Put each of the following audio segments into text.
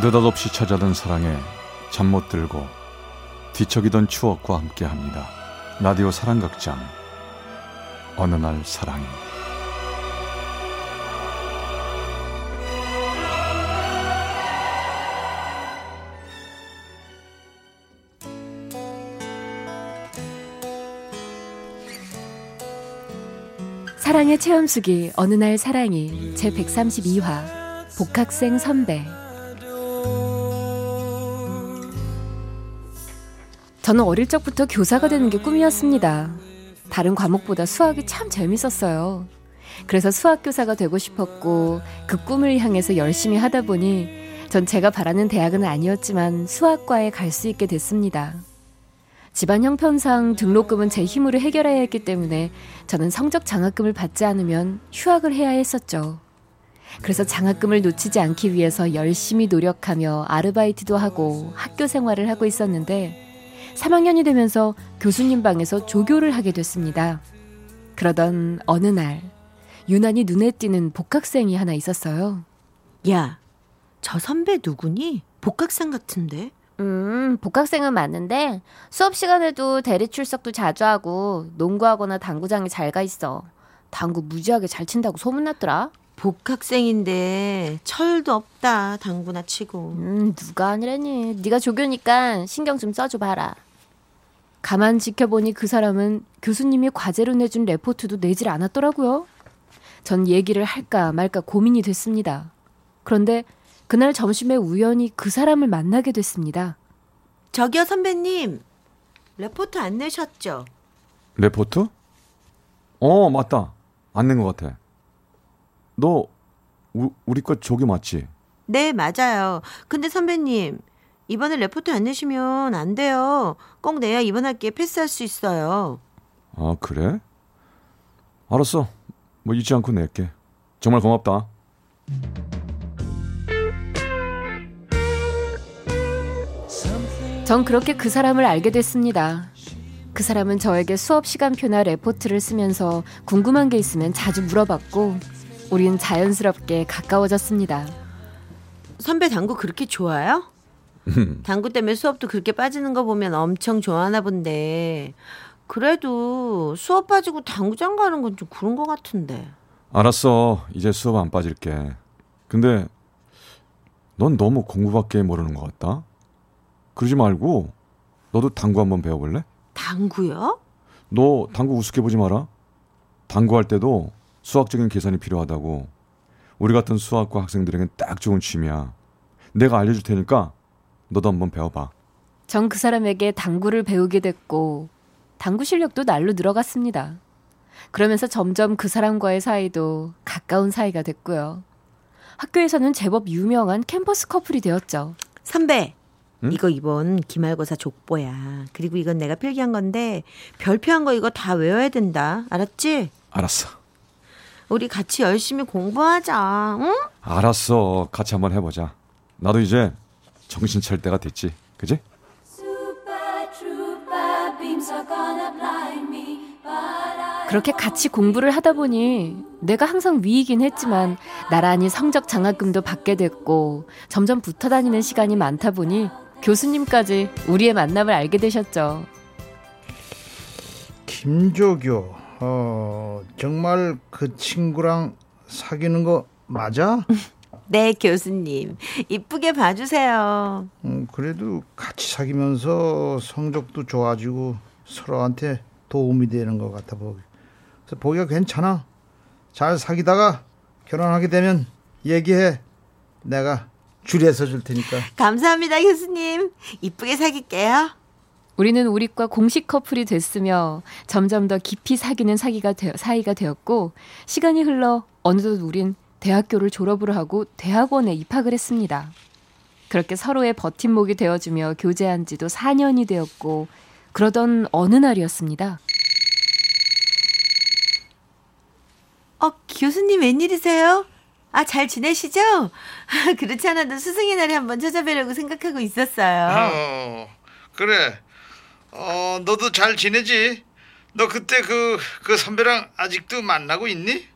느닷없이 찾아든 사랑에 잠 못 들고 뒤척이던 추억과 함께합니다. 라디오 사랑극장. 어느 날 사랑이 사랑의 체험수기 어느 날 사랑이 제 132화 복학생 선배 저는 어릴 적부터 교사가 되는 게 꿈이었습니다. 다른 과목보다 수학이 참 재밌었어요. 그래서 수학교사가 되고 싶었고 그 꿈을 향해서 열심히 하다 보니 전 제가 바라는 대학은 아니었지만 수학과에 갈 수 있게 됐습니다. 집안 형편상 등록금은 제 힘으로 해결해야 했기 때문에 저는 성적 장학금을 받지 않으면 휴학을 해야 했었죠. 그래서 장학금을 놓치지 않기 위해서 열심히 노력하며 아르바이트도 하고 학교 생활을 하고 있었는데 3학년이 되면서 교수님 방에서 조교를 하게 됐습니다. 그러던 어느 날 유난히 눈에 띄는 복학생이 하나 있었어요. 야, 저 선배 누구니? 복학생 같은데? 음, 복학생은 맞는데 수업 시간에도 대리 출석도 자주 하고 농구하거나 당구장에 잘 가 있어. 당구 무지하게 잘 친다고 소문났더라. 복학생인데 철도 없다. 당구나 치고. 음, 누가 아니라니. 네가 조교니까 신경 좀 써줘 봐라. 가만 지켜보니 그 사람은 교수님이 과제로 내준 레포트도 내질 않았더라고요. 전 얘기를 할까 말까 고민이 됐습니다. 그런데 그날 점심에 우연히 그 사람을 만나게 됐습니다. 저기요 선배님 레포트 안 내셨죠? 레포트? 어 맞다 안 낸 것 같아. 너 우, 우리 과 조교 맞지? 네 맞아요. 근데 선배님 이번에 레포트 안 내시면 안 돼요. 꼭 내야 이번 학기에 패스할 수 있어요. 아 그래? 알았어. 뭐 잊지 않고 낼게. 정말 고맙다. 전 그렇게 그 사람을 알게 됐습니다. 그 사람은 저에게 수업 시간표나 레포트를 쓰면서 궁금한 게 있으면 자주 물어봤고, 우린 자연스럽게 가까워졌습니다. 선배 당구 그렇게 좋아요? 당구 때문에 수업도 그렇게 빠지는 거 보면 엄청 좋아하나 본데, 그래도 수업 빠지고 당구장 가는 건 좀 그런 것 같은데. 알았어. 이제 수업 안 빠질게. 근데 넌 너무 공부밖에 모르는 것 같다. 그러지 말고 너도 당구 한번 배워볼래? 당구요? 너 당구 우습게 보지 마라. 당구할 때도 수학적인 계산이 필요하다고. 우리 같은 수학과 학생들에겐 딱 좋은 취미야. 내가 알려줄 테니까 너도 한번 배워봐. 전 그 사람에게 당구를 배우게 됐고 당구 실력도 날로 늘어갔습니다. 그러면서 점점 그 사람과의 사이도 가까운 사이가 됐고요. 학교에서는 제법 유명한 캠퍼스 커플이 되었죠. 선배, 응? 이거 이번 기말고사 족보야. 그리고 이건 내가 필기한 건데 별표한 거 이거 다 외워야 된다. 알았지? 알았어. 우리 같이 열심히 공부하자. 응? 알았어. 같이 한번 해보자. 나도 이제 정신 차릴 때가 됐지. 그지? 그렇게 같이 공부를 하다 보니 내가 항상 위이긴 했지만 나란히 성적 장학금도 받게 됐고 점점 붙어 다니는 시간이 많다 보니 교수님까지 우리의 만남을 알게 되셨죠. 김조교, 어, 정말 그 친구랑 사귀는 거 맞아? 네, 교수님. 이쁘게 봐주세요. 음, 그래도 같이 사귀면서 성적도 좋아지고 서로한테 도움이 되는 것 같아 보기. 그래서 보기가 괜찮아. 잘 사귀다가 결혼하게 되면 얘기해. 내가 줄여서 줄 테니까. 감사합니다, 교수님. 이쁘게 사귈게요. 우리는 우리과 공식 커플이 됐으며 점점 더 깊이 사귀는 사이가, 되, 사이가 되었고 시간이 흘러 어느덧 우린 대학교를 졸업을 하고 대학원에 입학을 했습니다. 그렇게 서로의 버팀목이 되어주며 교제한 지도 4년이 되었고 그러던 어느 날이었습니다. 어, 교수님 웬일이세요? 아, 잘 지내시죠? 그렇지 않아도 스승의 날에 한번 찾아뵈려고 생각하고 있었어요. 어, 그래. 어, 너도 잘 지내지? 너 그때 그, 그 선배랑 아직도 만나고 있니?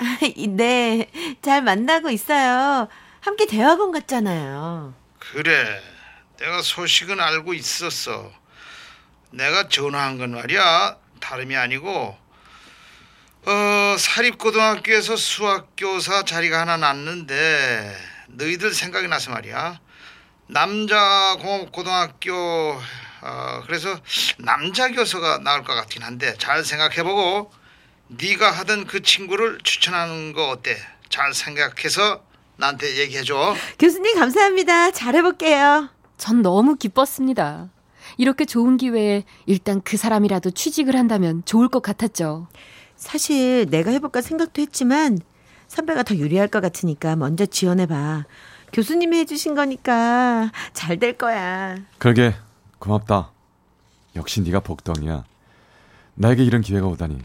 네, 잘 만나고 있어요. 함께 대학원 갔잖아요. 그래, 내가 소식은 알고 있었어. 내가 전화한 건 말이야 다름이 아니고 어 사립고등학교에서 수학교사 자리가 하나 났는데 너희들 생각이 나서 말이야 남자 고등학교 어 그래서 남자 교사가 나올 것 같긴 한데 잘 생각해보고 네가 하던 그 친구를 추천하는 거 어때? 잘 생각해서 나한테 얘기해줘. 교수님 감사합니다. 잘해볼게요. 전 너무 기뻤습니다. 이렇게 좋은 기회에 일단 그 사람이라도 취직을 한다면 좋을 것 같았죠. 사실 내가 해볼까 생각도 했지만 선배가 더 유리할 것 같으니까 먼저 지원해봐. 교수님이 해주신 거니까 잘 될 거야. 그러게 고맙다. 역시 네가 복덩이야. 나에게 이런 기회가 오다니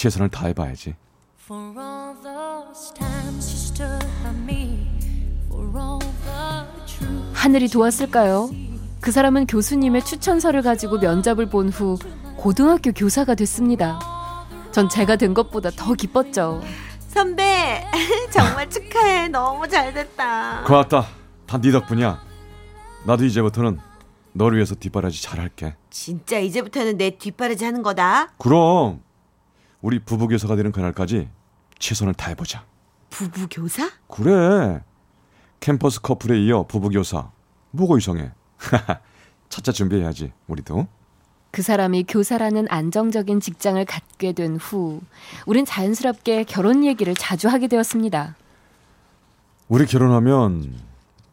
최선을 다해봐야지. 하늘이 도왔을까요? 그 사람은 교수님의 추천서를 가지고 면접을 본 후 고등학교 교사가 됐습니다. 전 제가 된 것보다 더 기뻤죠. 선배, 정말 축하해. 너무 잘 됐다. 고맙다. 다 네 덕분이야. 나도 이제부터는 너를 위해서 뒷바라지 잘할게. 진짜 이제부터는 내 뒷바라지 하는 거다. 그럼 우리 부부 교사가 되는 그날까지 최선을 다해보자. 부부 교사? 그래. 캠퍼스 커플에 이어 부부 교사. 뭐가 이상해? 차차 준비해야지. 우리도. 그 사람이 교사라는 안정적인 직장을 갖게 된 후, 우린 자연스럽게 결혼 얘기를 자주 하게 되었습니다. 우리 결혼하면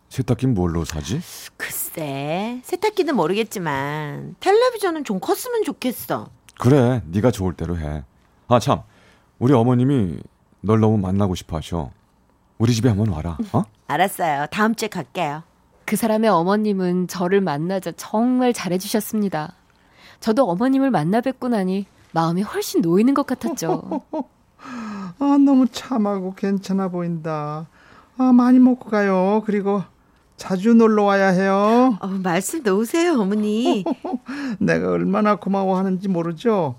세탁기 뭘로 사지? 글쎄, 세탁기는 모르겠지만 텔레비전은 좀 컸으면 좋겠어. 그래, 네가 좋을 대로 해. 아 참, 우리 어머님이 널 너무 만나고 싶어 하셔. 우리 집에 한번 와라. 어? 알았어요. 다음 주에 갈게요. 그 사람의 어머님은 저를 만나자 정말 잘해주셨습니다. 저도 어머님을 만나 뵙고 나니 마음이 훨씬 놓이는 것 같았죠. 아, 너무 참하고 괜찮아 보인다. 아, 많이 먹고 가요. 그리고 자주 놀러 와야 해요. 어, 말씀 놓으세요, 어머니. 내가 얼마나 고마워하는지 모르죠.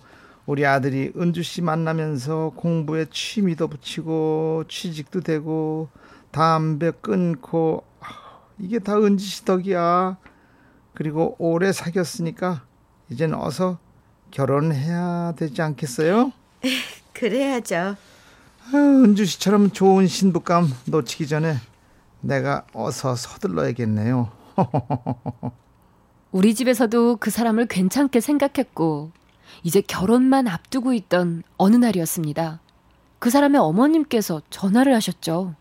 우리 아들이 은주 씨 만나면서 공부에 취미도 붙이고 취직도 되고 담배 끊고 이게 다 은지 씨 덕이야. 그리고 오래 사귀었으니까 이젠 어서 결혼해야 되지 않겠어요? 그래야죠. 아유, 은주 씨처럼 좋은 신부감 놓치기 전에 내가 어서 서둘러야겠네요. 우리 집에서도 그 사람을 괜찮게 생각했고 이제 결혼만 앞두고 있던 어느 날이었습니다. 그 사람의 어머님께서 전화를 하셨죠.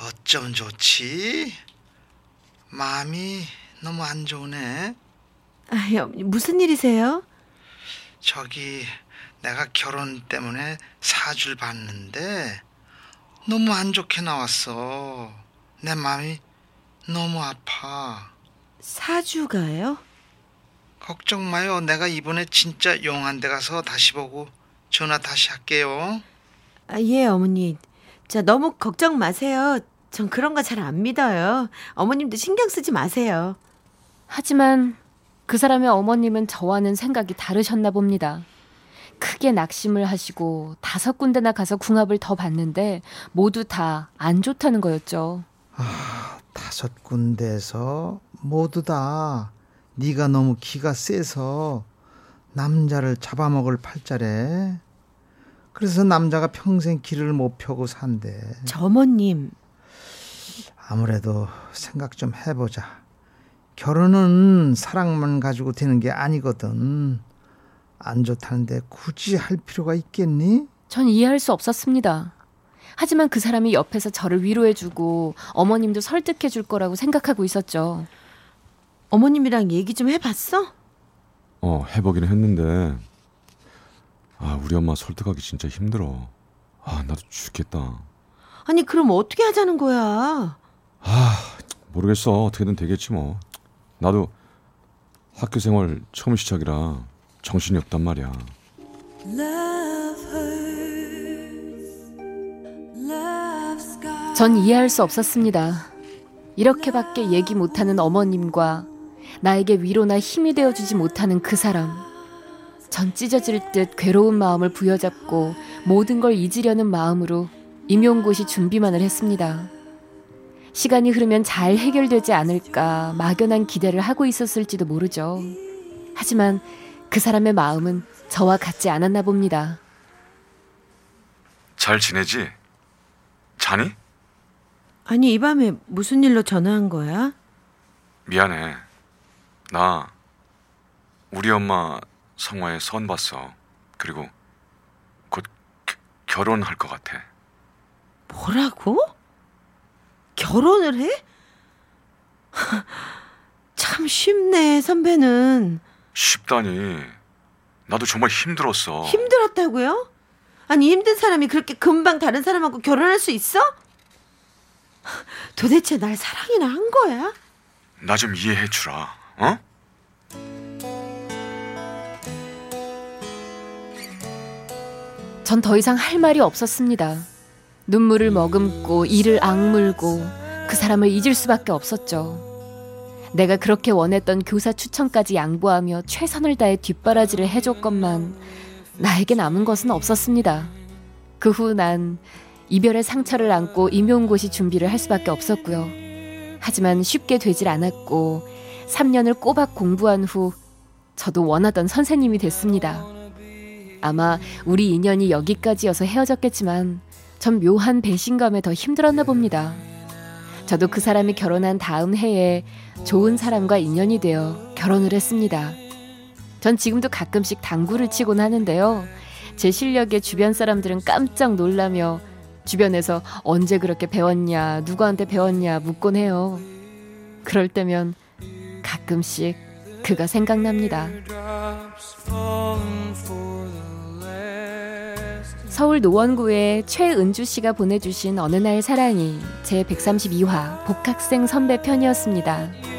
어쩜 좋지? 마음이 너무 안 좋네. 아유, 무슨 일이세요? 저기 내가 결혼 때문에 사주를 봤는데 너무 안 좋게 나왔어. 내 마음이 너무 아파. 사주가요? 걱정 마요. 내가 이번에 진짜 용한 데 가서 다시 보고 전화 다시 할게요. 아, 예, 어머니. 자, 너무 걱정 마세요. 전 그런 거 잘 안 믿어요. 어머님도 신경 쓰지 마세요. 하지만 그 사람의 어머님은 저와는 생각이 다르셨나 봅니다. 크게 낙심을 하시고 다섯 군데나 가서 궁합을 더 봤는데 모두 다 안 좋다는 거였죠. 아, 다섯 군데에서 모두 다 네가 너무 기가 세서 남자를 잡아먹을 팔자래. 그래서 남자가 평생 길을 못 펴고 산대. 저모님. 아무래도 생각 좀 해보자. 결혼은 사랑만 가지고 되는 게 아니거든. 안 좋다는데 굳이 할 필요가 있겠니? 전 이해할 수 없었습니다. 하지만 그 사람이 옆에서 저를 위로해주고 어머님도 설득해줄 거라고 생각하고 있었죠. 어머님이랑 얘기 좀 해봤어? 어, 해보기는 했는데, 아, 우리 엄마 설득하기 진짜 힘들어. 아, 나도 죽겠다. 아니, 그럼 어떻게 하자는 거야? 아, 모르겠어. 어떻게든 되겠지 뭐. 나도 학교 생활 처음 시작이라 정신이 없단 말이야. 전 이해할 수 없었습니다. 이렇게밖에 얘기 못하는 어머님과 나에게 위로나 힘이 되어주지 못하는 그 사람. 전 찢어질 듯 괴로운 마음을 부여잡고 모든 걸 잊으려는 마음으로 임용고시 준비만을 했습니다. 시간이 흐르면 잘 해결되지 않을까 막연한 기대를 하고 있었을지도 모르죠. 하지만 그 사람의 마음은 저와 같지 않았나 봅니다. 잘 지내지? 자니? 아니 이 밤에 무슨 일로 전화한 거야? 미안해. 나 우리 엄마 성화에 선 봤어. 그리고 곧 겨- 결혼할 것 같아. 뭐라고? 결혼을 해? 참 쉽네 선배는 쉽다니. 나도 정말 힘들었어. 힘들었다고요? 아니 힘든 사람이 그렇게 금방 다른 사람하고 결혼할 수 있어? 도대체 날 사랑이나 한 거야? 나 좀 이해해 주라. 어? 전더 이상 할 말이 없었습니다. 눈물을 머금고 이를 악물고 그 사람을 잊을 수밖에 없었죠. 내가 그렇게 원했던 교사 추천까지 양보하며 최선을 다해 뒷바라지를 해줬건만 나에게 남은 것은 없었습니다. 그 후 난 이별의 상처를 안고 임용고시 준비를 할 수밖에 없었고요. 하지만 쉽게 되질 않았고 3년을 꼬박 공부한 후 저도 원하던 선생님이 됐습니다. 아마 우리 인연이 여기까지여서 헤어졌겠지만 전 묘한 배신감에 더 힘들었나 봅니다. 저도 그 사람이 결혼한 다음 해에 좋은 사람과 인연이 되어 결혼을 했습니다. 전 지금도 가끔씩 당구를 치곤 하는데요. 제 실력에 주변 사람들은 깜짝 놀라며 주변에서 언제 그렇게 배웠냐, 누구한테 배웠냐 묻곤 해요. 그럴 때면 가끔씩 그가 생각납니다. 서울 노원구의 최은주 씨가 보내주신 어느 날 사랑이 제 132화 복학생 선배 편이었습니다.